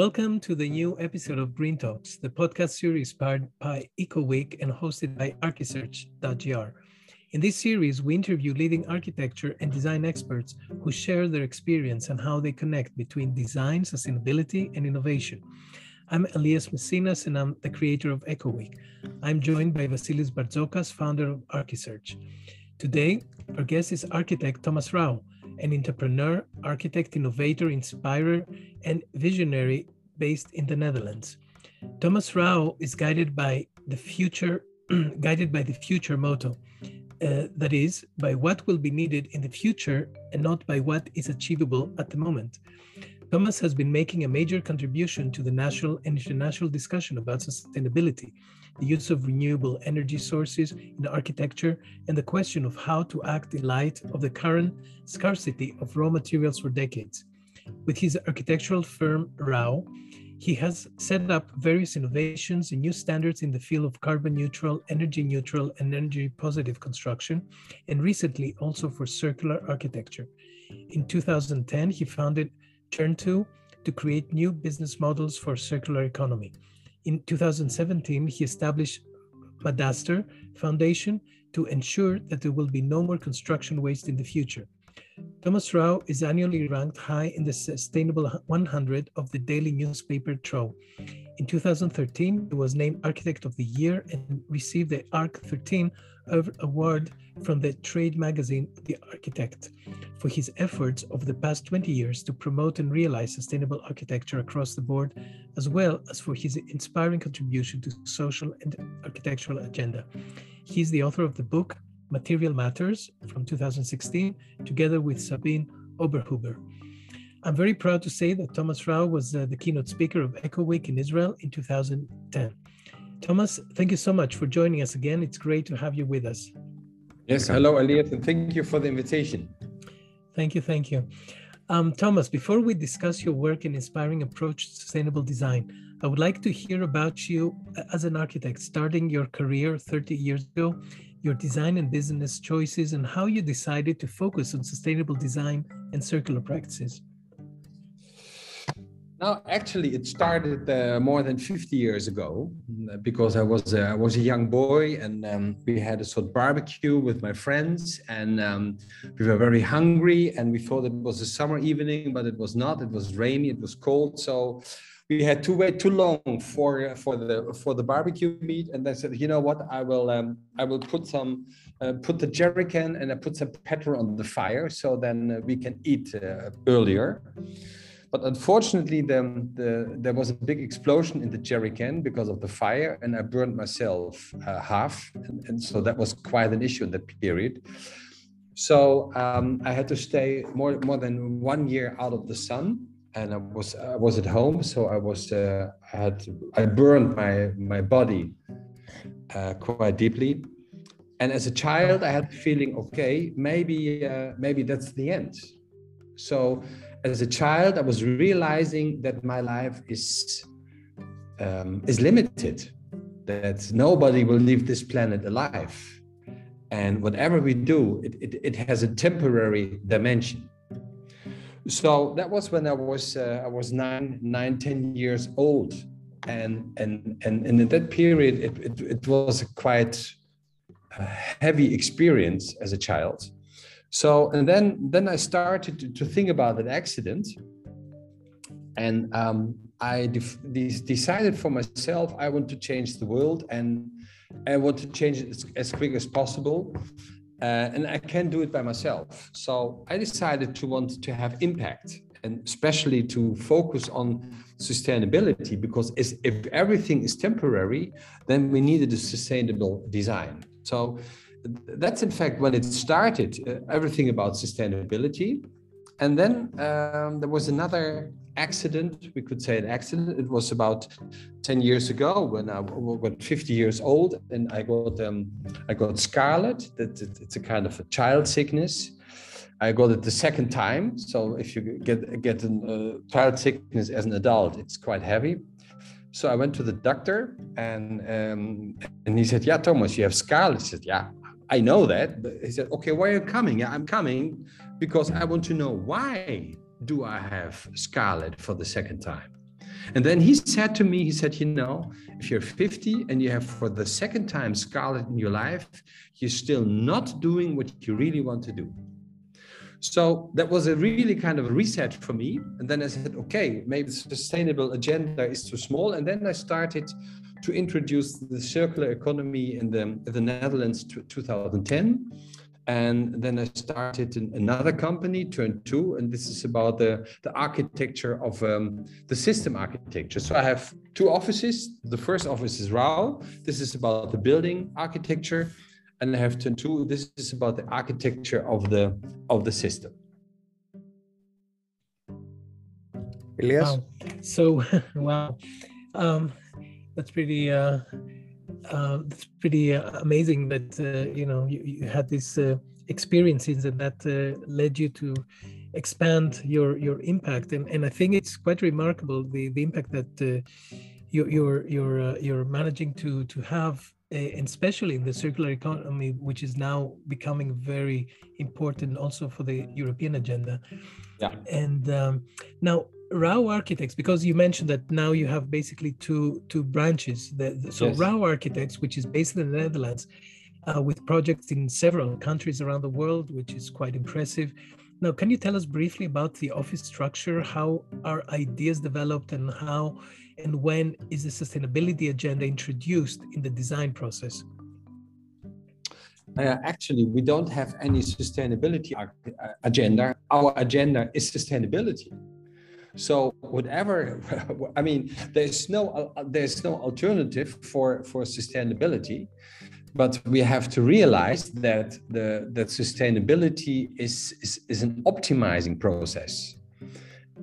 Welcome to the new episode of Green Talks, the podcast series powered by EcoWeek and hosted by Archisearch.gr. In this series, we interview leading architecture and design experts who share their experience and how they connect between design, sustainability, and innovation. I'm Elias Messinas, and I'm the creator of EcoWeek. I'm joined by Vasilis Barzokas, founder of Archisearch. Today, our guest is architect Thomas Rau, an entrepreneur, architect, innovator, inspirer, and visionary based in the Netherlands. Thomas Rau is guided by the future, guided by the future motto. Uh, that is, by what will be needed in the future and not by what is achievable at the moment. Thomas has been making a major contribution to the national and international discussion about sustainability, the use of renewable energy sources in architecture, and the question of how to act in light of the current scarcity of raw materials for decades. With his architectural firm Rau, he has set up various innovations and new standards in the field of carbon neutral, energy neutral, and energy positive construction, and recently also for circular architecture. In 2010, he founded Turn2 to create new business models for circular economy. In 2017, he established Madaster Foundation to ensure that there will be no more construction waste in the future. Thomas Rau is annually ranked high in the Sustainable 100 of the daily newspaper Trouw. In 2013, he was named Architect of the Year and received the ARC 13 award from the trade magazine The Architect for his efforts over the past 20 years to promote and realize sustainable architecture across the board, as well as for his inspiring contribution to social and architectural agenda. He's the author of the book Material Matters from 2016, together with Sabine Oberhuber. I'm very proud to say that Thomas Rau was uh, the keynote speaker of Eco Week in Israel in 2010. Thomas, thank you so much for joining us again. It's great to have you with us. Yes, hello, Elias, and thank you for the invitation. Thank you, thank you. Um, Thomas, before we discuss your work and inspiring approach to sustainable design, I would like to hear about you as an architect, starting your career 30 years ago, your design and business choices, and how you decided to focus on sustainable design and circular practices. Now, actually, it started uh, more than 50 years ago because I was uh, I was a young boy and um, we had a sort of barbecue with my friends and um, we were very hungry and we thought it was a summer evening, but it was not. It was rainy. It was cold, so we had to wait too long for for the for the barbecue meat. And I said, you know what? I will um, I will put some uh, put the jerry can and I put some petrol on the fire so then uh, we can eat uh, earlier. But unfortunately, the, the, there was a big explosion in the jerry can because of the fire, and I burned myself uh, half. And, and, so that was quite an issue in that period. So um, I had to stay more, more than one year out of the sun. And I was I was at home, so I was uh, I had I burned my my body uh, quite deeply, and as a child I had the feeling okay maybe uh, maybe that's the end. So as a child, I was realizing that my life is um, is limited, that nobody will leave this planet alive, and whatever we do, it, it, it has a temporary dimension. So that was when I was uh, I was nine nine ten years old, and and and, and in that period, it, it, it was a quite a heavy experience as a child so and then then I started to, to think about that accident, and um, I de- decided for myself I want to change the world and I want to change it as, as quick as possible. Uh, and I can do it by myself. So I decided to want to have impact and especially to focus on sustainability because if everything is temporary, then we needed a sustainable design. So that's in fact when it started, uh, everything about sustainability. And then um, there was another accident, we could say an accident. It was about 10 years ago when I was 50 years old and I got, um, I got scarlet. That it's a kind of a child sickness. I got it the second time. So if you get, get a uh, child sickness as an adult, it's quite heavy. So I went to the doctor and um, and he said, "Yeah, Thomas, you have scarlet." I said, "Yeah, I know that. But he said, okay, why are you coming? I'm coming because I want to know why do I have scarlet for the second time? And then he said to me, he said, you know, if you're 50 and you have for the second time scarlet in your life, you're still not doing what you really want to do. So that was a really kind of reset for me. And then I said, okay, maybe the sustainable agenda is too small. And then I started to introduce the circular economy in the, in the Netherlands to 2010 and then I started another company, Turn Two, and this is about the, the architecture of um, the system architecture. So I have two offices. The first office is RAU. This is about the building architecture, and I have Turn Two. This is about the architecture of the of the system. Elias. Wow. So wow, um, that's pretty. Uh, uh, it's pretty uh, amazing that uh, you know you, you had these uh, experiences and that uh, led you to expand your your impact and and I think it's quite remarkable the the impact that uh, you, you're you're you're managing to to have and especially in the circular economy which is now becoming very important also for the European agenda yeah and um, now RAU Architects, because you mentioned that now you have basically two two branches. The, the, so yes. RAU Architects, which is based in the Netherlands, uh, with projects in several countries around the world, which is quite impressive. Now, can you tell us briefly about the office structure? How are ideas developed, and how and when is the sustainability agenda introduced in the design process? Uh, actually, we don't have any sustainability uh, agenda. Our agenda is sustainability. So whatever, I mean, there's no there's no alternative for for sustainability, but we have to realize that the that sustainability is is, is an optimizing process,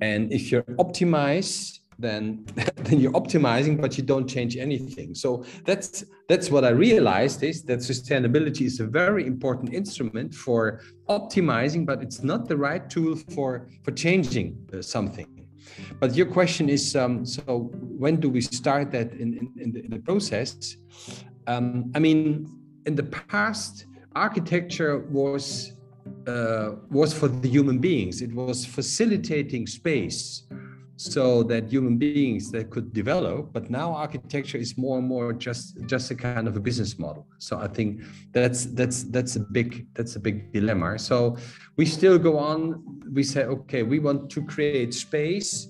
and if you optimize then then you're optimizing but you don't change anything. So that's that's what i realized is that sustainability is a very important instrument for optimizing but it's not the right tool for for changing uh, something but your question is um, so when do we start that in, in, in, the, in the, process? Um, I mean, in the past, architecture was uh, was for the human beings. It was facilitating space so that human beings that could develop but now architecture is more and more just just a kind of a business model so i think that's that's that's a big that's a big dilemma so we still go on we say okay we want to create space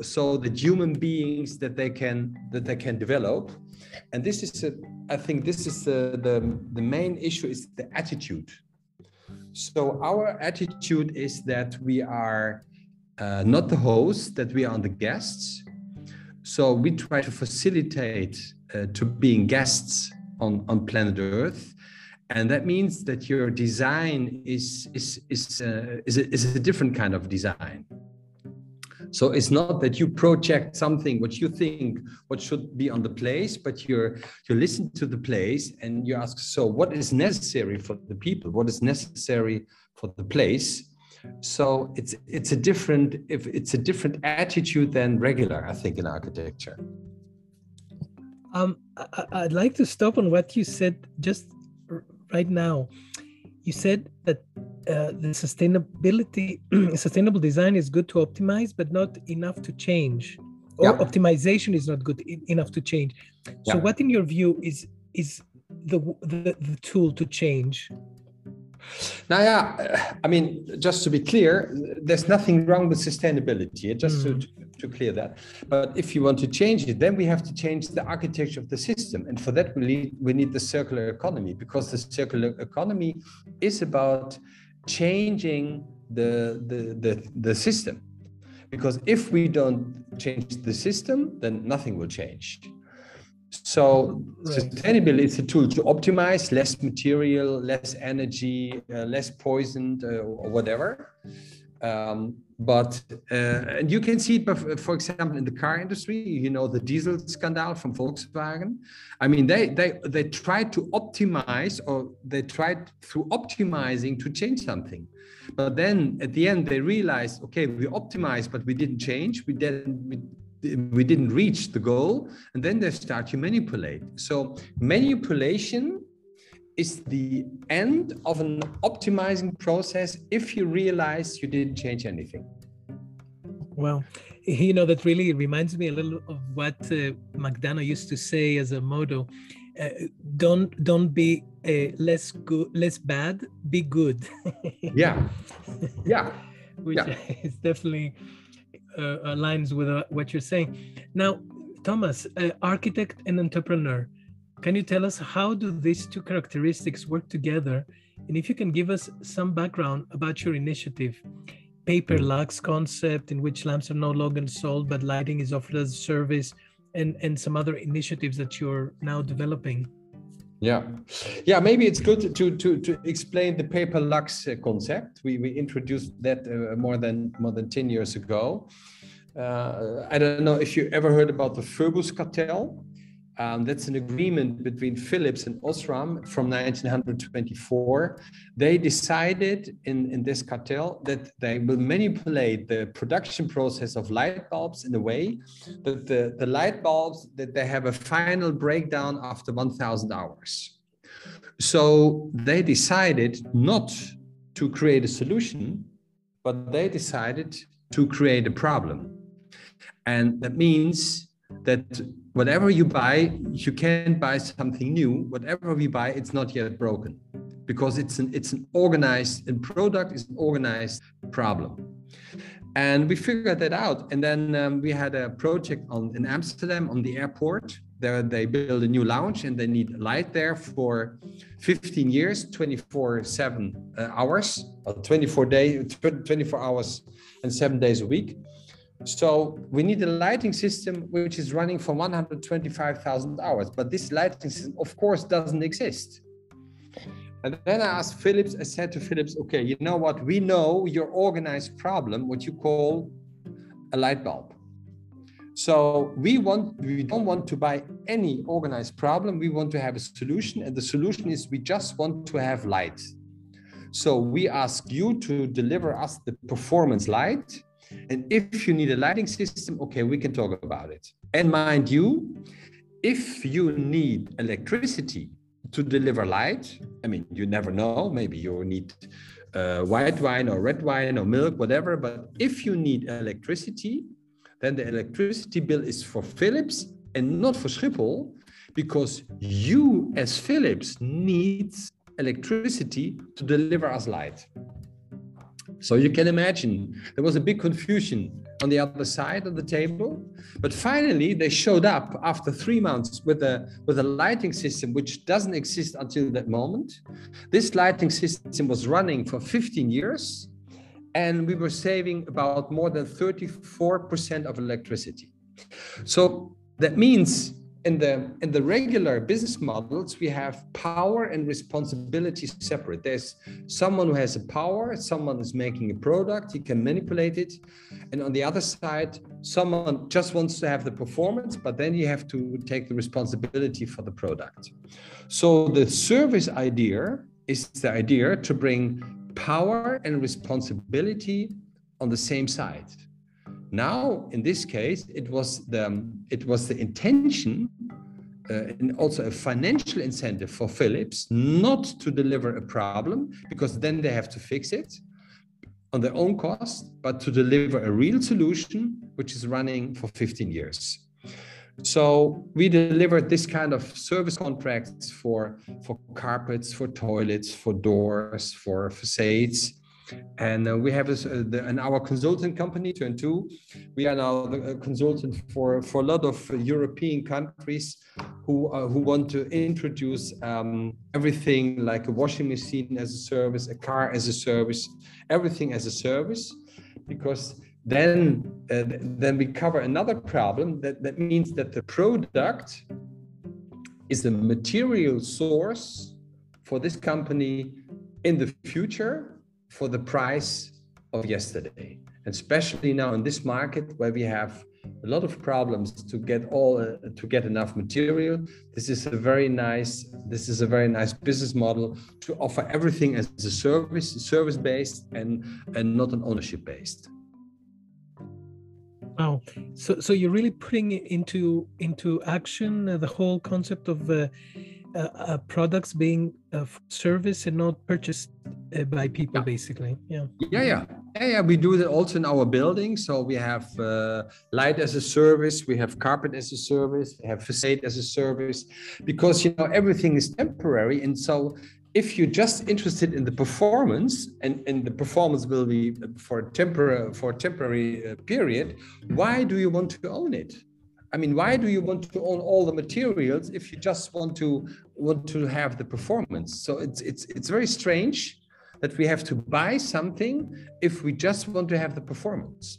so that human beings that they can that they can develop and this is a, i think this is the, the the main issue is the attitude so our attitude is that we are uh, not the host, that we are the guests. So we try to facilitate uh, to being guests on, on planet Earth. And that means that your design is, is, is, uh, is, a, is a different kind of design. So it's not that you project something what you think what should be on the place, but you're you listen to the place and you ask, so what is necessary for the people? What is necessary for the place? so it's it's a different if it's a different attitude than regular i think in architecture um I, would like to stop on what you said just right now you said that uh, the sustainability sustainable design is good to optimize but not enough to change or yeah. optimization is not good enough to change so yeah. what in your view is is the, the the tool to change now, yeah, I mean, just to be clear, there's nothing wrong with sustainability, just mm. to, to clear that. But if you want to change it, then we have to change the architecture of the system. And for that, we need, we need the circular economy because the circular economy is about changing the, the, the, the system. Because if we don't change the system, then nothing will change. So right. sustainability is a tool to optimize less material, less energy, uh, less poisoned, uh, or whatever. Um, but uh, and you can see it, for example, in the car industry. You know the diesel scandal from Volkswagen. I mean, they they they tried to optimize, or they tried through optimizing to change something. But then at the end, they realized, okay, we optimized, but we didn't change. We didn't. We, we didn't reach the goal and then they start to manipulate so manipulation is the end of an optimizing process if you realize you didn't change anything Well, you know that really reminds me a little of what uh, McDonough used to say as a motto: uh, "Don't don't be uh, less good, less bad, be good." yeah, yeah, which yeah. is definitely aligns with uh, what you're saying. Now, Thomas, uh, architect and entrepreneur, can you tell us how do these two characteristics work together? And if you can give us some background about your initiative, Pay per Lux concept, in which lamps are no longer sold, but lighting is offered as a service, and, and some other initiatives that you're now developing. Yeah, yeah. Maybe it's good to to to explain the pay per lux uh, concept. We we introduced that uh, more than more than ten years ago. Uh, I don't know if you ever heard about the Phoebus cartel. Um, that's an agreement between Philips and Osram from 1924. They decided in, in this cartel that they will manipulate the production process of light bulbs in a way that the, the light bulbs that they have a final breakdown after 1000 hours. So they decided not to create a solution, but they decided to create a problem. And that means that whatever you buy, you can't buy something new. Whatever we buy, it's not yet broken because it's an it's an organized and product is an organized problem. And we figured that out. And then um, we had a project on in Amsterdam on the airport. There they build a new lounge and they need light there for 15 years, 24 7 uh, hours, 24 days, 24 hours and seven days a week. So we need a lighting system which is running for 125,000 hours. But this lighting system, of course, doesn't exist. And then I asked Philips, I said to Philips, okay, you know what? We know your organized problem, what you call a light bulb. So we want we don't want to buy any organized problem. We want to have a solution. And the solution is we just want to have light. So we ask you to deliver us the performance light and if you need a lighting system, okay, we can talk about it. And mind you, if you need electricity to deliver light, I mean, you never know, maybe you need uh, white wine or red wine or milk, whatever. But if you need electricity, then the electricity bill is for Philips and not for Schiphol, because you as Philips needs electricity to deliver us light. So you can imagine there was a big confusion on the other side of the table. But finally, they showed up after three months with a, with a lighting system which doesn't exist until that moment. This lighting system was running for 15 years, and we were saving about more than 34% of electricity. So that means in the in the regular business models we have power and responsibility separate. There's someone who has a power someone is making a product he can manipulate it. And on the other side someone just wants to have the performance but then you have to take the responsibility for the product. So the service idea is the idea to bring power and responsibility on the same side now, in this case, it was the it was the intention uh, and also a financial incentive for Philips not to deliver a problem because then they have to fix it on their own cost, but to deliver a real solution which is running for 15 years. So we delivered this kind of service contracts for for carpets, for toilets, for doors, for facades, and uh, we have this, uh, the, and our consultant company, Turn Two, we are now the consultant for, for a lot of European countries who, uh, who want to introduce um, everything like a washing machine as a service, a car as a service, everything as a service, because then, uh, then we cover another problem that, that means that the product is the material source for this company in the future for the price of yesterday. And especially now in this market where we have a lot of problems to get all uh, to get enough material this is a very nice this is a very nice business model to offer everything as a service service based and and not an ownership based wow so so you're really putting into into action uh, the whole concept of uh, uh, products being uh, service and not purchased uh, by people, yeah. basically. Yeah. Yeah, yeah, Yeah, yeah, we do that also in our building. So we have uh, light as a service, we have carpet as a service, we have facade as a service, because you know everything is temporary, and so if you're just interested in the performance and, and the performance will be for a temporary for a temporary uh, period why do you want to own it i mean why do you want to own all the materials if you just want to want to have the performance? So it's it's it's very strange that we have to buy something if we just want to have the performance.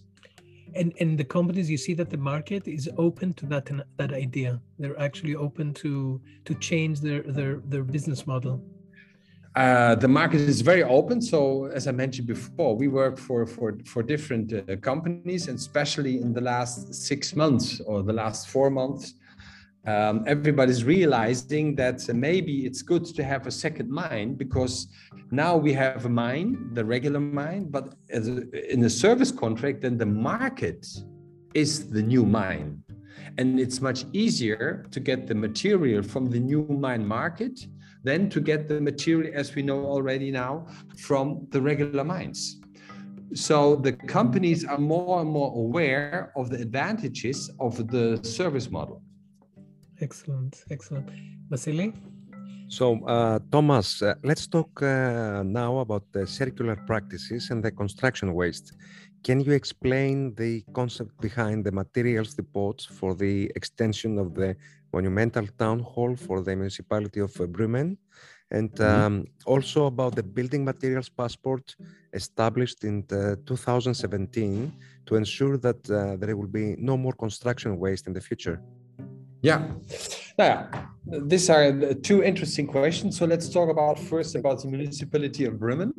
And and the companies you see that the market is open to that that idea. They're actually open to to change their their their business model uh, the market is very open. So, as I mentioned before, we work for for for different uh, companies, and especially in the last six months or the last four months, um, everybody's realizing that maybe it's good to have a second mind because now we have a mine, the regular mine, but a, in a service contract, then the market is the new mine, and it's much easier to get the material from the new mine market than to get the material, as we know already now, from the regular mines. So the companies are more and more aware of the advantages of the service model. Excellent, excellent. Vasily? So, uh, Thomas, uh, let's talk uh, now about the circular practices and the construction waste. Can you explain the concept behind the materials depots for the extension of the monumental town hall for the municipality of Brummen? And mm-hmm. um, also about the building materials passport established in 2017 to ensure that uh, there will be no more construction waste in the future. Yeah, yeah. These are two interesting questions. So let's talk about first about the municipality of Brummen.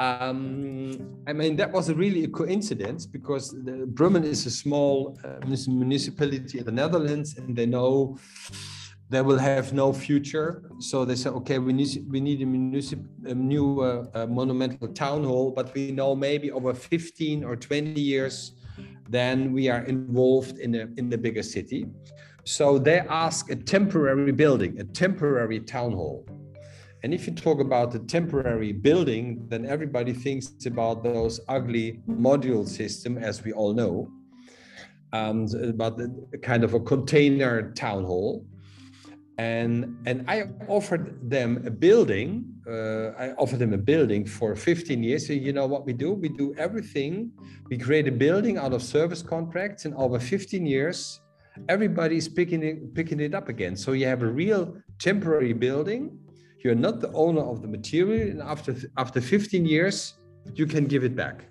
Um, I mean, that was really a coincidence because the, Brummen is a small uh, municipality in the Netherlands, and they know they will have no future. So they said, okay, we need we need a, municip- a new uh, a monumental town hall, but we know maybe over 15 or 20 years, then we are involved in a in the bigger city. So they ask a temporary building, a temporary town hall. And if you talk about the temporary building, then everybody thinks about those ugly module system, as we all know, um, about the kind of a container town hall. And, and I offered them a building. Uh, I offered them a building for 15 years. So you know what we do? We do everything. We create a building out of service contracts, and over 15 years, everybody's picking it, picking it up again. So you have a real temporary building you're not the owner of the material, and after after 15 years, you can give it back.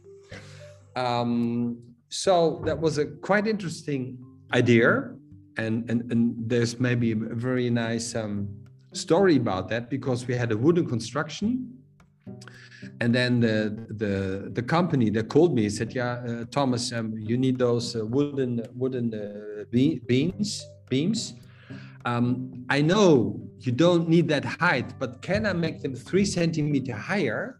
Um, so that was a quite interesting idea, and and, and there's maybe a very nice um, story about that because we had a wooden construction and then the the the company that called me said yeah uh, thomas um, you need those uh, wooden wooden uh, beams beams um, I know you don't need that height, but can I make them three centimeter higher?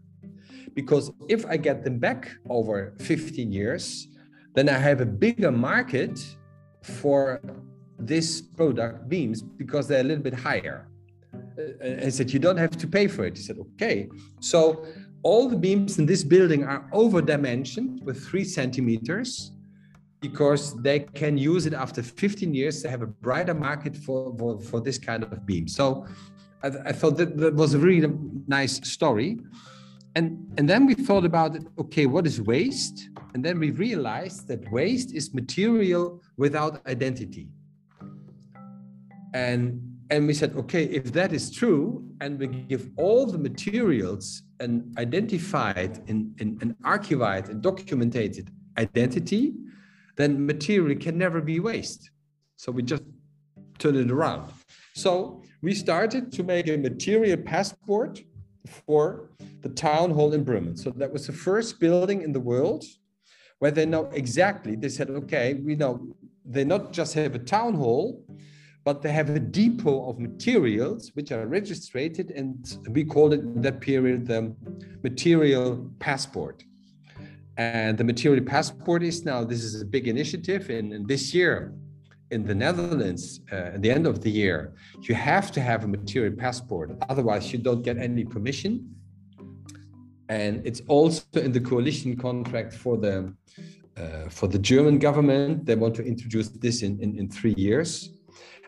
Because if I get them back over 15 years, then I have a bigger market for this product beams because they're a little bit higher. Uh, I said, you don't have to pay for it. He said, okay. So all the beams in this building are over dimensioned with three centimeters because they can use it after 15 years to have a brighter market for, for, for this kind of beam. So I, I, thought that, that was a really nice story. And, and then we thought about it, okay, what is waste? And then we realized that waste is material without identity. And, and we said, okay, if that is true, and we give all the materials an identified and, and, and archived and documented identity, then material can never be waste. So we just turn it around. So we started to make a material passport for the town hall in Brummen. So that was the first building in the world where they know exactly, they said, okay, we know they not just have a town hall, but they have a depot of materials which are registered and we called it in that period the material passport. And the material passport is now, this is a big initiative. And, and this year in the Netherlands, uh, at the end of the year, you have to have a material passport. Otherwise, you don't get any permission. and it's also in the coalition contract for the uh, for the German government. They want to introduce this in, in, in three years.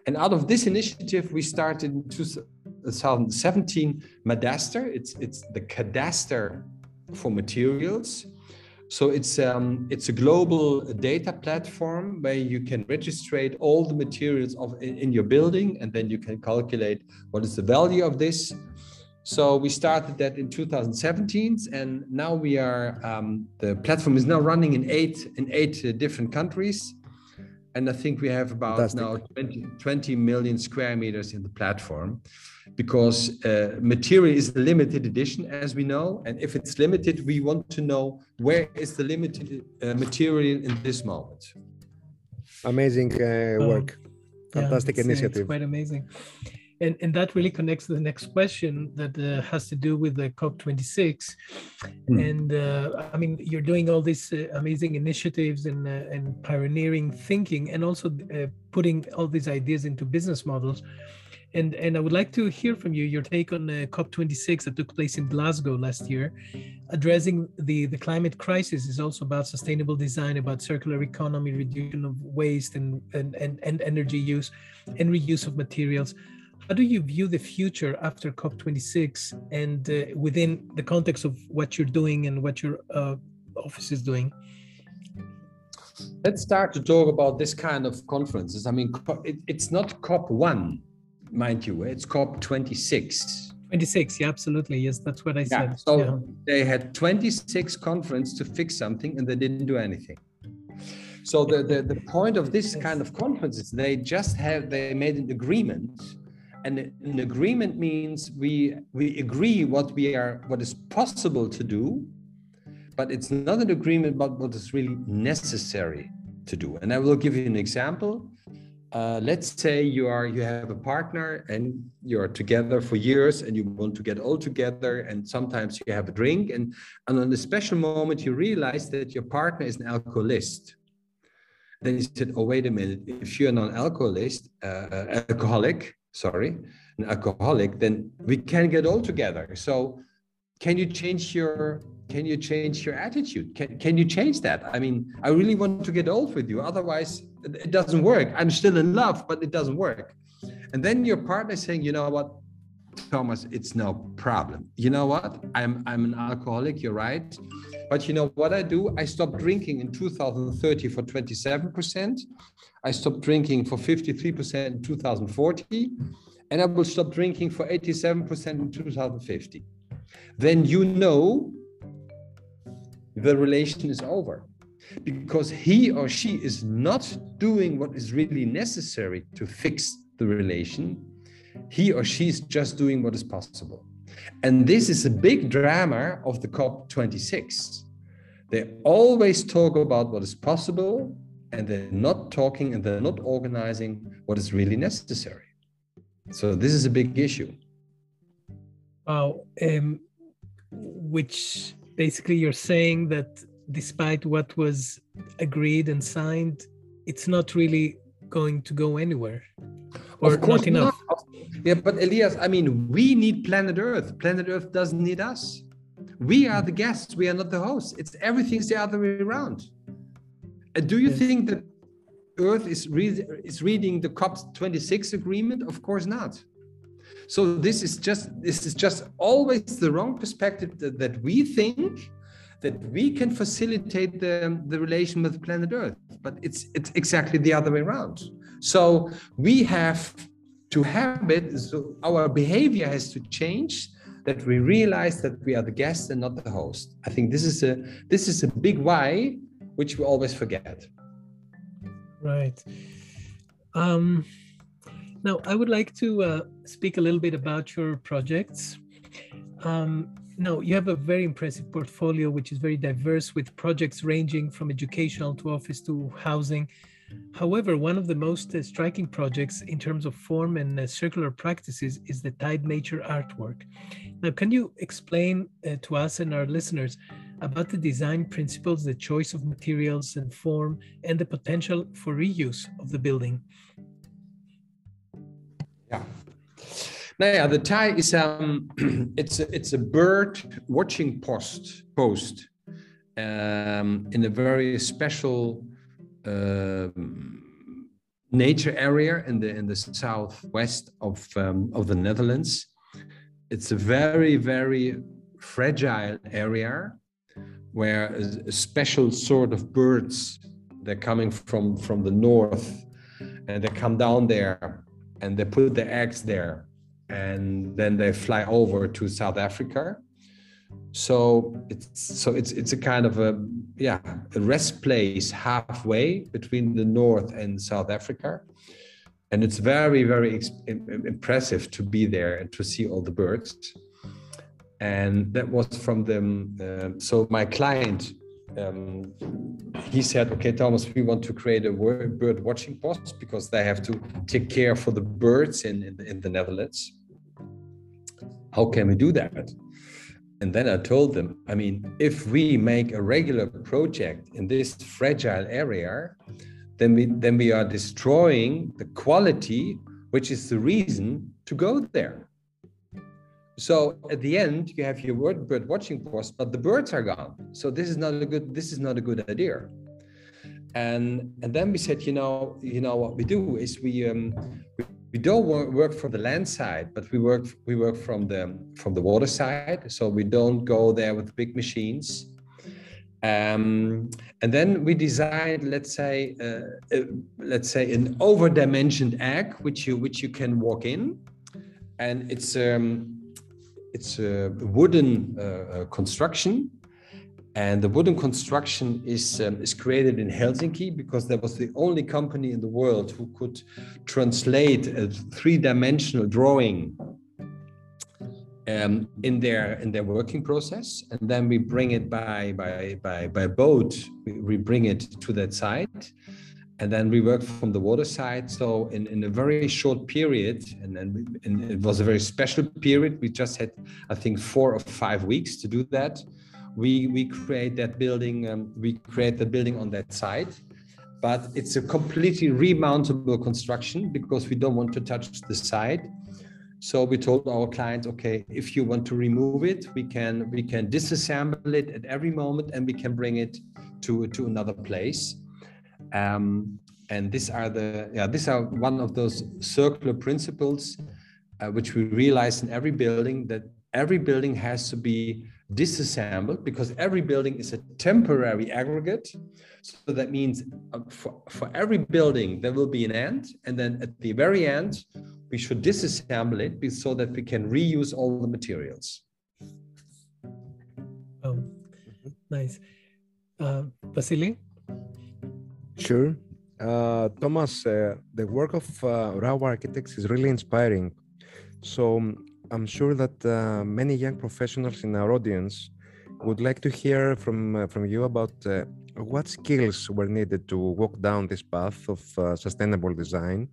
And out of this initiative, we started in 2017 Madaster. It's, it's the cadaster for materials. So it's um, it's a global data platform where you can register all the materials of in, your building, and then you can calculate what is the value of this. So we started that in 2017, and now we are um, the platform is now running in eight in eight uh, different countries, and I think we have about Fantastic. now 20, 20 million square meters in the platform, because uh, material is a limited edition, as we know, and if it's limited, we want to know where is the limited uh, material in this moment. Amazing uh, work. Fantastic yeah, initiative. It's quite amazing and, and that really connects to the next question that uh, has to do with the COP26. Mm. And uh, I mean, you're doing all these uh, amazing initiatives and, uh, and pioneering thinking, and also uh, putting all these ideas into business models. And, and I would like to hear from you your take on uh, COP26 that took place in Glasgow last year. Addressing the, the climate crisis is also about sustainable design, about circular economy, reduction of waste and, and, and, and energy use, and reuse of materials how do you view the future after COP26 and uh, within the context of what you're doing and what your uh, office is doing? Let's start to talk about this kind of conferences. I mean, it's not COP1, mind you, it's COP26. 26, yeah, absolutely. Yes, that's what I yeah, said. So yeah. they had 26 conferences to fix something and they didn't do anything. So the, the, the point of this kind of conferences, they just have, they made an agreement and an agreement means we we agree what we are what is possible to do but it's not an agreement about what is really necessary to do. And i will give you an example. Uh, let's say you are you have a partner and you are together for years and you want to get all together and sometimes you have a drink and, and on a special moment you realize that your partner is an alcoholist. Then you said oh wait a minute. If you're an alcoholist uh, alcoholic sorry, an alcoholic, then we can get all together. So can you change your can you change your attitude? Can, can you change that? I mean, I really want to get old with you. Otherwise, it doesn't work. I'm still in love, but it doesn't work. And then your partner saying, you know what, Thomas, it's no problem. You know what? I'm I'm an alcoholic, you're right. But you know what I do? I stopped drinking in 2030 for 27%. I stopped drinking for 53% in 2040, and I will stop drinking for 87% in 2050. Then you know the relation is over because he or she is not doing what is really necessary to fix the relation. He or she is just doing what is possible. And this is a big drama of the COP26. They always talk about what is possible and they're not talking and they're not organizing what is really necessary. So this is a big issue. Wow. Um, which basically you're saying that despite what was agreed and signed, it's not really going to go anywhere. Or of course not enough. Not. Yeah, but Elias, I mean, we need planet Earth. Planet Earth doesn't need us. We are the guests. We are not the hosts. It's everything's the other way around. And do you yes. think that Earth is, is reading the COP26 agreement? Of course not. So this is just this is just always the wrong perspective that, that we think that we can facilitate the, the relation with planet Earth, but it's it's exactly the other way around. So we have to have it. So our behavior has to change. That we realize that we are the guest and not the host. I think this is a this is a big why which we always forget. Right. Um, now, I would like to uh, speak a little bit about your projects. Um, now, you have a very impressive portfolio, which is very diverse with projects ranging from educational to office to housing. However, one of the most uh, striking projects in terms of form and uh, circular practices is the Tide Nature artwork. Now, can you explain uh, to us and our listeners about the design principles, the choice of materials and form, and the potential for reuse of the building. Yeah. Yeah, the Tij is um, it's a, it's a bird watching post post um, in a very special uh, nature area in the in the southwest of um, of the Netherlands. It's a very very fragile area where a, a special sort of birds they're coming from from the north and they come down there and they put the eggs there and then they fly over to South Africa. So it's so it's it's a kind of a yeah a rest place halfway between the north and South Africa, and it's very very impressive to be there and to see all the birds. And that was from them. Uh, so my client um, he said, okay, Thomas, we want to create a bird watching post because they have to take care for the birds in, in, in the Netherlands. How can we do that? And then I told them, I mean, if we make a regular project in this fragile area, then we then we are destroying the quality, which is the reason to go there. So at the end, you have your bird watching post, but the birds are gone. So this is not a good this is not a good idea. And and then we said, you know, you know what we do is we um, we don't work from the land side, but we work we work from the from the water side. So we don't go there with big machines. Um, and then we design, let's say, uh, uh, let's say an over-dimensioned egg, which you which you can walk in, and it's um, it's a wooden uh, uh construction and the wooden construction is, um, is created in Helsinki because that was the only company in the world who could translate a three-dimensional drawing um, in their in their working process, and then we bring it by by by by boat. We, we bring it to that site, and then we work from the water side. So in, in a very short period, and then and it was a very special period. We just had I think four or five weeks to do that we we create that building um, we create the building on that site but it's a completely remountable construction because we don't want to touch the site so we told our clients okay if you want to remove it we can we can disassemble it at every moment and we can bring it to to another place. Um, and these are the yeah these are one of those circular principles uh, which we realize in every building that every building has to be disassembled because every building is a temporary aggregate. So that means uh, for, for every building, there will be an end. And then at the very end, we should disassemble it so that we can reuse all the materials. Oh, nice. Uh, Vasily? Sure. Uh, Thomas, uh, the work of uh, RAU Architects is really inspiring. So I'm sure that uh, many young professionals in our audience would like to hear from uh, from you about uh, what skills were needed to walk down this path of uh, sustainable design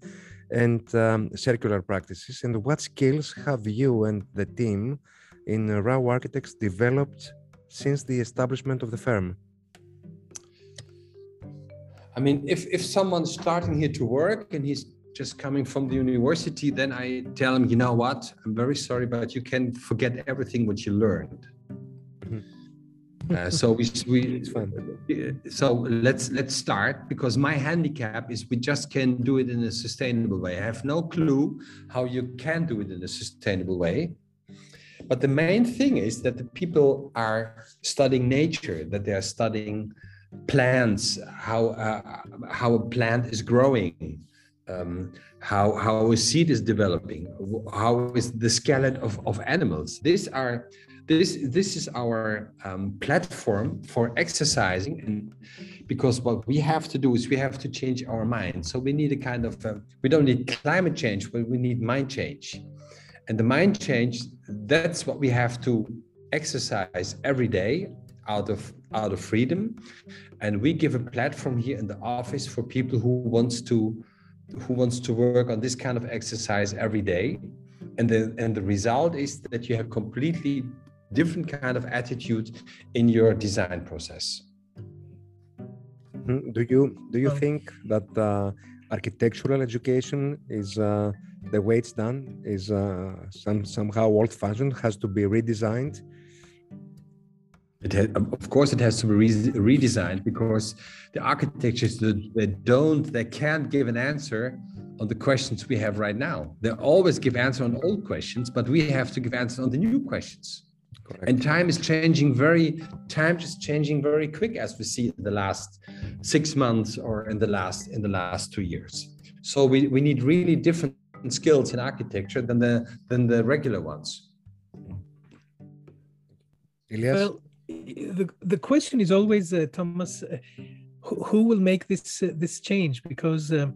and um, circular practices, and what skills have you and the team in RAU Architects developed since the establishment of the firm? I mean, if if someone's starting here to work and he's just coming from the university, then I tell them, you know what, I'm very sorry, but you can forget everything what you learned. Mm-hmm. Uh, so we, we so let's let's start because my handicap is we just can do it in a sustainable way. I have no clue how you can do it in a sustainable way. But the main thing is that the people are studying nature, that they are studying plants, how uh, how a plant is growing, um, how how a seed is developing, how is the skeleton of, of animals. These are this this is our um, platform for exercising and because what we have to do is we have to change our mind. So we need a kind of uh, we don't need climate change but we need mind change. And the mind change that's what we have to exercise every day out of out of freedom. And we give a platform here in the office for people who wants to who wants to work on this kind of exercise every day and the and the result is that you have completely different kind of attitude in your design process mm-hmm. do you do you think that uh, architectural education is uh, the way it's done is uh, some somehow old-fashioned, has to be redesigned. It has, um, of course, it has to be re- redesigned because the architectures they don't, they can't give an answer on the questions we have right now. They always give answer on old questions, but we have to give answer on the new questions. Correct. And time is changing very, time is changing very quick as we see in the last six months or in the last in the last two years. So we, we need really different skills in architecture than the than the regular ones. Elias? Well, the, the question is always, uh, Thomas, uh, who, who, will make this uh, this change? Because um,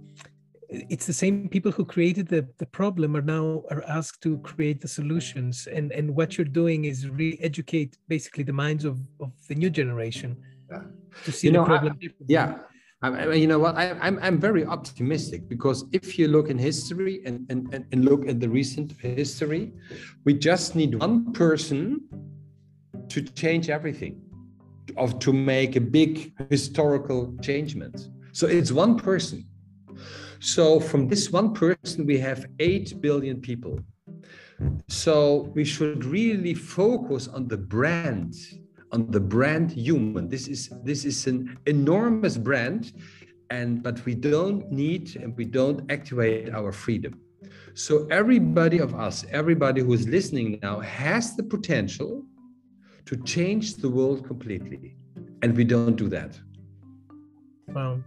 it's the same people who created the, the problem are now are asked to create the solutions, and and what you're doing is re-educate basically the minds of, of the new generation yeah. to see you the know, problem. I, yeah, I, you know what? I, am I'm, I'm very optimistic because if you look in history and, and, and look at the recent history, we just need one person to change everything, of to make a big historical changement. So it's one person. So from this one person, we have eight billion people. So we should really focus on the brand on the brand human. This is this is an enormous brand, and but we don't need and we don't activate our freedom. So everybody of us, everybody who is listening now, has the potential to change the world completely, and we don't do that. Wow.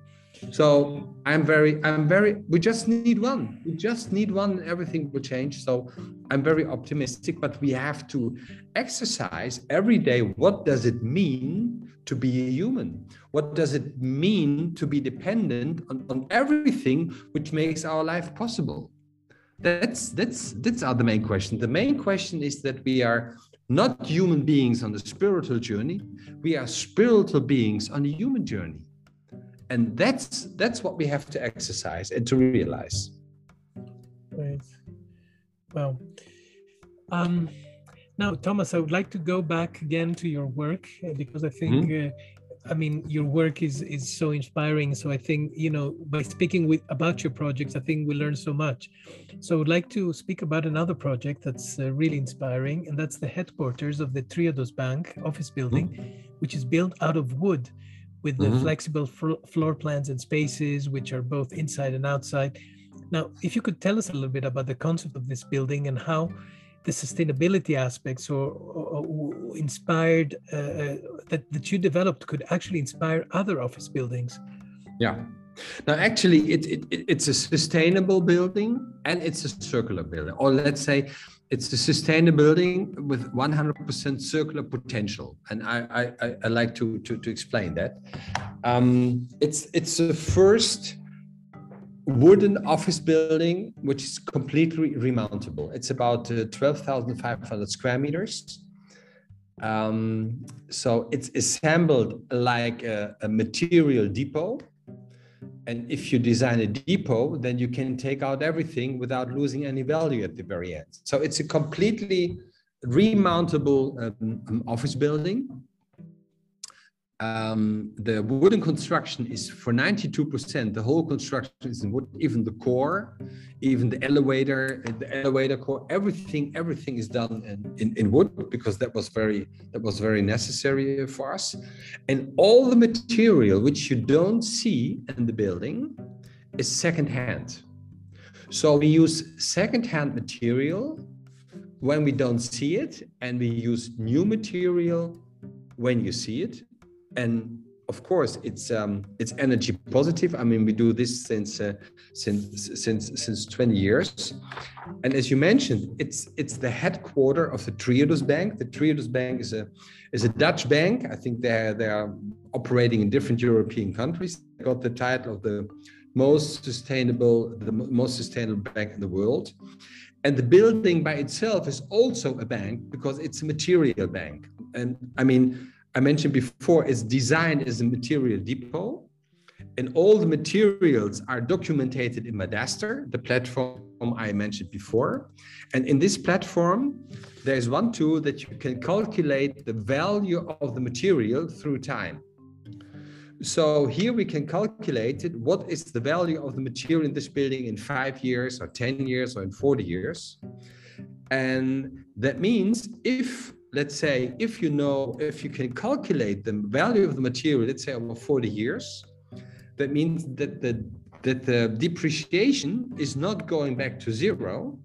So I'm very, I'm very, we just need one. We just need one, and everything will change. So I'm very optimistic, but we have to exercise every day. What does it mean to be a human? What does it mean to be dependent on, on everything which makes our life possible? That's that's that's are the main question. The main question is that we are not human beings on the spiritual journey. We are spiritual beings on a human journey and that's that's what we have to exercise and to realize right well um now thomas i would like to go back again to your work uh, because i think mm-hmm. uh, i mean your work is is so inspiring so i think you know by speaking with about your projects i think we learn so much so i would like to speak about another project that's uh, really inspiring and that's the headquarters of the triodos bank office building mm-hmm. which is built out of wood with the mm-hmm. flexible floor plans and spaces, which are both inside and outside. Now, if you could tell us a little bit about the concept of this building and how the sustainability aspects or, or, or inspired uh, uh, that, that you developed could actually inspire other office buildings. Yeah. Now, actually, it, it, it's a sustainable building and it's a circular building, or let's say it's a sustainable building with 100% circular potential, and I, I, I like to, to, to explain that. Um, it's it's the first wooden office building which is completely remountable. It's about uh, 12,500 square meters. Um, so it's assembled like a, a material depot and if you design a depot, then you can take out everything without losing any value at the very end. So it's a completely remountable um, um office building um, the wooden construction is for 92%, the whole construction is in wood, even the core, even the elevator, the elevator core, everything, everything is done in, in, in wood because that was very, that was very necessary for us. And all the material which you don't see in the building is secondhand. So we use secondhand material when we don't see it, and we use new material when you see it and of course it's um, it's energy positive. I mean we do this since uh, since since since 20 years. And as you mentioned it's it's the headquarter of the triodos bank. The triodos bank is a is a dutch bank. I think they're they are operating in different european countries. They got the title of the most sustainable the most sustainable bank in the world. And the building by itself is also a bank because it's a material bank. And i mean I mentioned before is designed as a material depot. And all the materials are documented in Madaster, the platform I mentioned before. And in this platform, there's one tool that you can calculate the value of the material through time. So here we can calculate it. What is the value of the material in this building in five years or 10 years or in 40 years? And that means if, let's say, if you know, if you can calculate the value of the material, let's say over 40 years, that means that the that the depreciation is not going back to zero,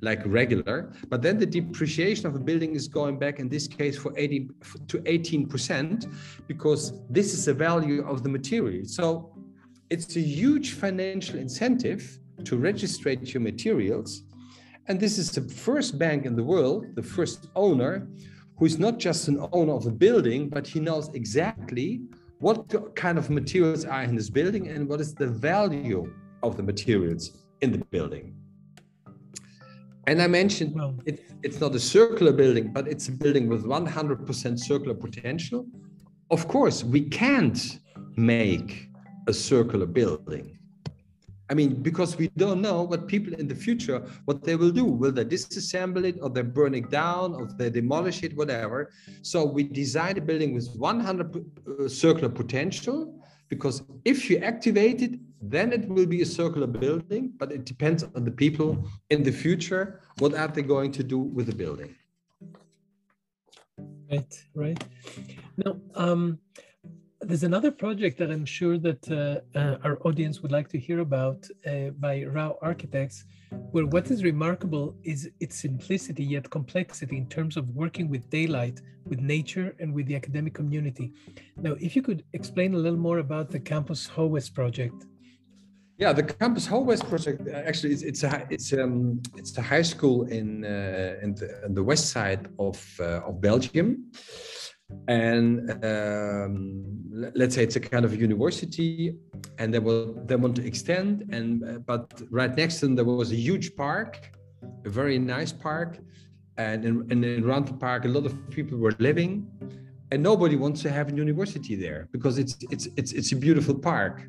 like regular, but then the depreciation of a building is going back in this case for 80 to 18% because this is the value of the material. So it's a huge financial incentive to register your materials. And this is the first bank in the world, the first owner, who is not just an owner of a building, but he knows exactly what kind of materials are in this building and what is the value of the materials in the building. And I mentioned well, it, it's not a circular building, but it's a building with 100% circular potential. Of course, we can't make a circular building. I mean, because we don't know what people in the future, what they will do. Will they disassemble it or they burn it down or they demolish it, whatever. So we design a building with 100 uh, circular potential because if you activate it, then it will be a circular building, but it depends on the people in the future. What are they going to do with the building? Right, right. Now, um, there's another project that I'm sure that uh, uh, our audience would like to hear about uh, by RAU Architects, where what is remarkable is its simplicity yet complexity in terms of working with daylight, with nature, and with the academic community. Now, if you could explain a little more about the Campus Howest project. Yeah, the Campus Howest project uh, actually it's, it's a it's um it's a high school in uh, in, the, in, the, west side of uh, of Belgium, and um, let's say it's a kind of university, and they will they want to extend, and uh, but right next to them there was a huge park, a very nice park, and in, and around the park a lot of people were living, and nobody wants to have a university there because it's it's it's it's a beautiful park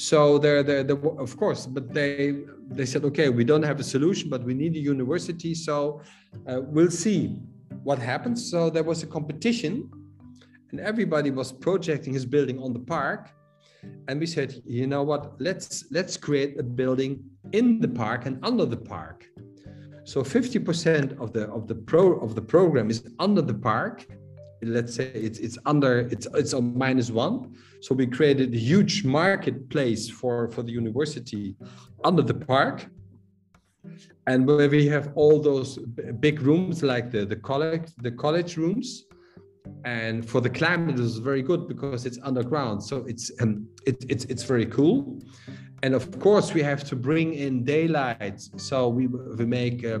so they're, they're, of course, but they they said, okay, we don't have a solution, but we need a university. So uh, we'll see what happened? So there was a competition, and everybody was projecting his building on the park. And we said, you know what? Let's let's create a building in the park and under the park. So 50% of the of the pro of the program is under the park, let's say it's it's under it's it's on minus one so we created a huge marketplace for for the university under the park and where we have all those big rooms like the the college the college rooms. And for the climate it was very good because it's underground. So it's um, it, it's it's very cool. And of course we have to bring in daylight. So we, we make uh,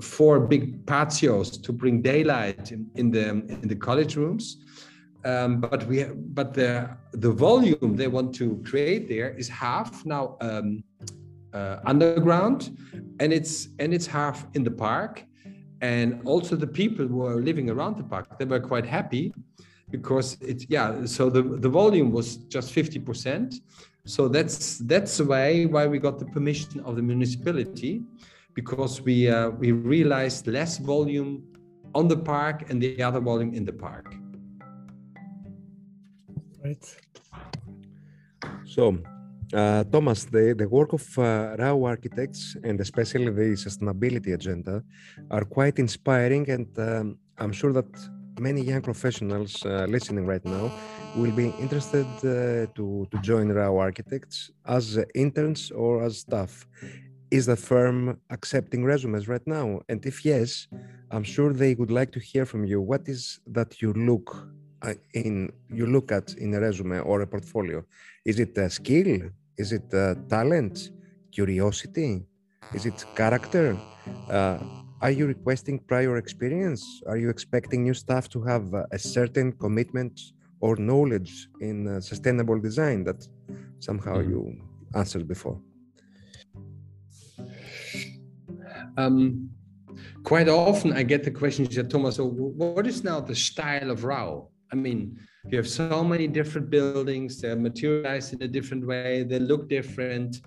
four big patios to bring daylight in, in the in the college rooms. Um, but we but the the volume they want to create there is half. Now um, uh, underground and it's and it's half in the park and also the people who are living around the park they were quite happy because it's yeah so the the volume was just 50 percent so that's that's the way why we got the permission of the municipality, because we uh, we realized less volume on the park and the other volume in the park. Right. So, uh, Thomas, the, the work of uh, RAU architects and especially the sustainability agenda are quite inspiring, and um, I'm sure that many young professionals uh, listening right now will be interested uh, to, to join RAU Architects as interns or as staff. Is the firm accepting resumes right now? And if yes, I'm sure they would like to hear from you. What is that you look uh, in you look at in a resume or a portfolio? Is it a skill? Is it a talent? Curiosity? Is it character? Uh, are you requesting prior experience? Are you expecting new staff to have a certain commitment or knowledge in uh, sustainable design that somehow mm-hmm. you answered before? Um, quite often I get the question, Thomas, so what is now the style of Rau? I mean, you have so many different buildings, they're materialized in a different way, they look different,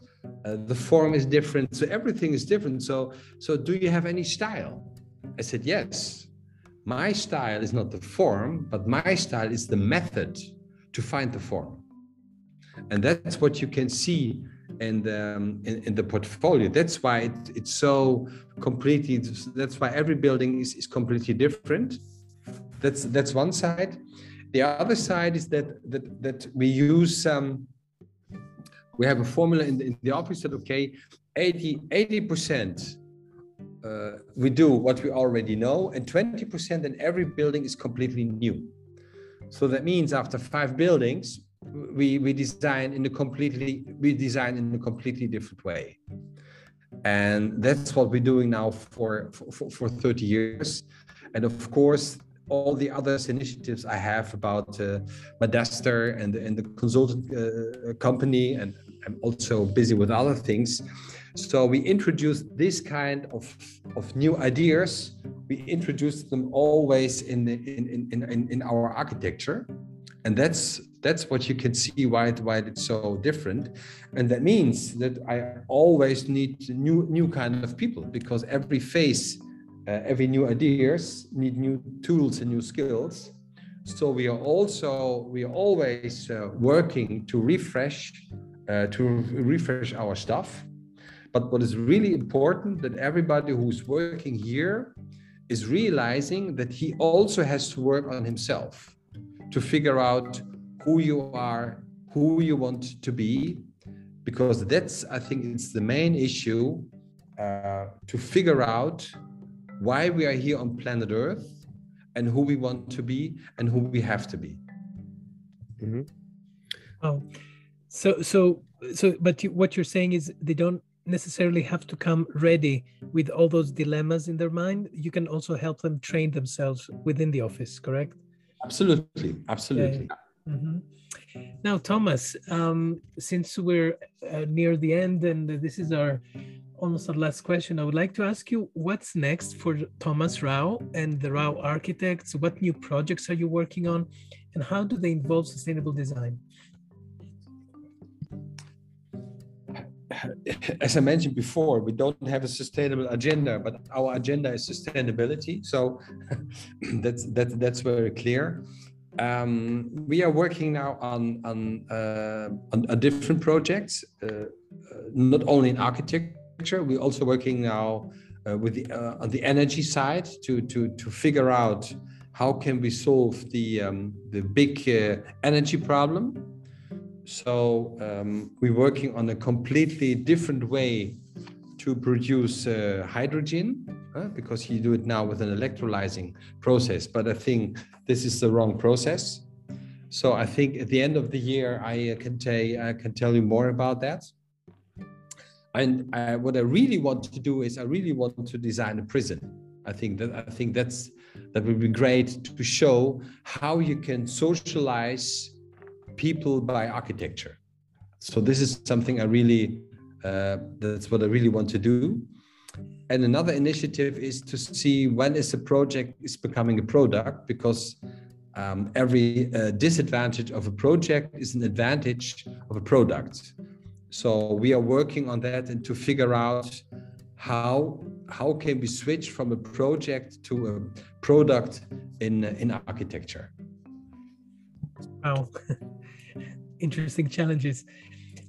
uh, the form is different, so everything is different. So, so do you have any style? I said, yes. My style is not the form, but my style is the method to find the form. And that's what you can see in the, um, in, in, the portfolio. That's why it, it's so completely, that's why every building is, is completely different. That's, that's one side. The other side is that, that, that we use, um, we have a formula in the, in the office that, okay, 80, 80% uh, we do what we already know, and 20% in every building is completely new. So that means after five buildings, we, we design in a completely we design in a completely different way. And that's what we're doing now for, for, for 30 years. And of course, all the other initiatives I have about uh, Madaster and, and the consultant uh, company, and I'm also busy with other things. So we introduced this kind of, of new ideas. We introduced them always in, the, in, in, in, in our architecture. And that's that's what you can see why, it, why it's so different. And that means that I always need new new kind of people because every phase, uh, every new ideas need new tools and new skills. So we are also we are always uh, working to refresh uh, to refresh our stuff but what is really important that everybody who's working here is realizing that he also has to work on himself to figure out who you are, who you want to be, because that's, I think, it's the main issue uh, to figure out why we are here on planet Earth and who we want to be and who we have to be. Mm-hmm. Oh, so so so, but you, what you're saying is they don't necessarily have to come ready with all those dilemmas in their mind. You can also help them train themselves within the office, correct? Absolutely, absolutely. Mm-hmm. Now, Thomas, um, since we're uh, near the end and this is our almost our last question, I would like to ask you what's next for Thomas Rau and the Rau Architects? What new projects are you working on, and how do they involve sustainable design? as I mentioned before, we don't have a sustainable agenda, but our agenda is sustainability. So that's that, that's very clear. Um, we are working now on on, uh, on different projects, uh, uh, not only in architecture. We're also working now uh, with the uh, on the energy side to to to figure out how can we solve the um, the big uh, energy problem so um, we're working on a completely different way to produce uh, hydrogen because you do it now with an electrolyzing process. But I think this is the wrong process. So I think at the end of the year, I uh, can I can tell you more about that. And I, what I really want to do is I really want to design a prison. I think that I think that's that would be great to show how you can socialize people by architecture. So this is something I really, uh, that's what I really want to do. And another initiative is to see when is a project is becoming a product because um, every uh, disadvantage of a project is an advantage of a product. So we are working on that and to figure out how how can we switch from a project to a product in in architecture. Wow. interesting challenges.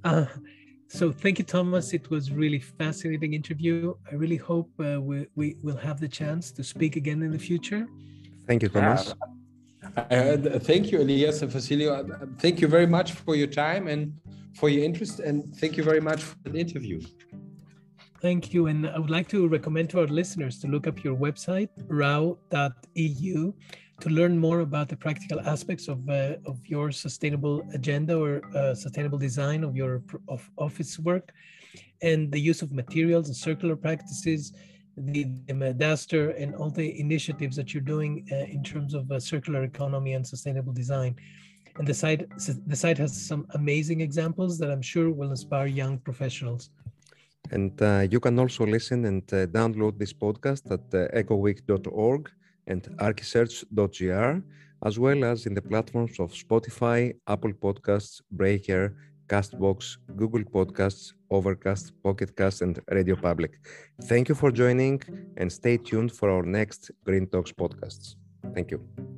Uh, so thank you, Thomas. It was really fascinating interview. I really hope uh, we, we will have the chance to speak again in the future. Thank you, Thomas. Uh, uh, thank you, Elias and Facilio. Uh, thank you very much for your time and for your interest, and thank you very much for the interview. Thank you. And I would like to recommend to our listeners to look up your website, rau.eu to learn more about the practical aspects of, uh, of your sustainable agenda or uh, sustainable design of your of office work and the use of materials and circular practices, the, the Madaster and all the initiatives that you're doing uh, in terms of uh, circular economy and sustainable design. And the site, the site has some amazing examples that I'm sure will inspire young professionals. And uh, you can also listen and uh, download this podcast at ecoweek.org and archisearch.gr, as well as in the platforms of Spotify, Apple Podcasts, Breaker, Castbox, Google Podcasts, Overcast, Pocket Cast, and Radio Public. Thank you for joining and stay tuned for our next Green Talks podcasts. Thank you.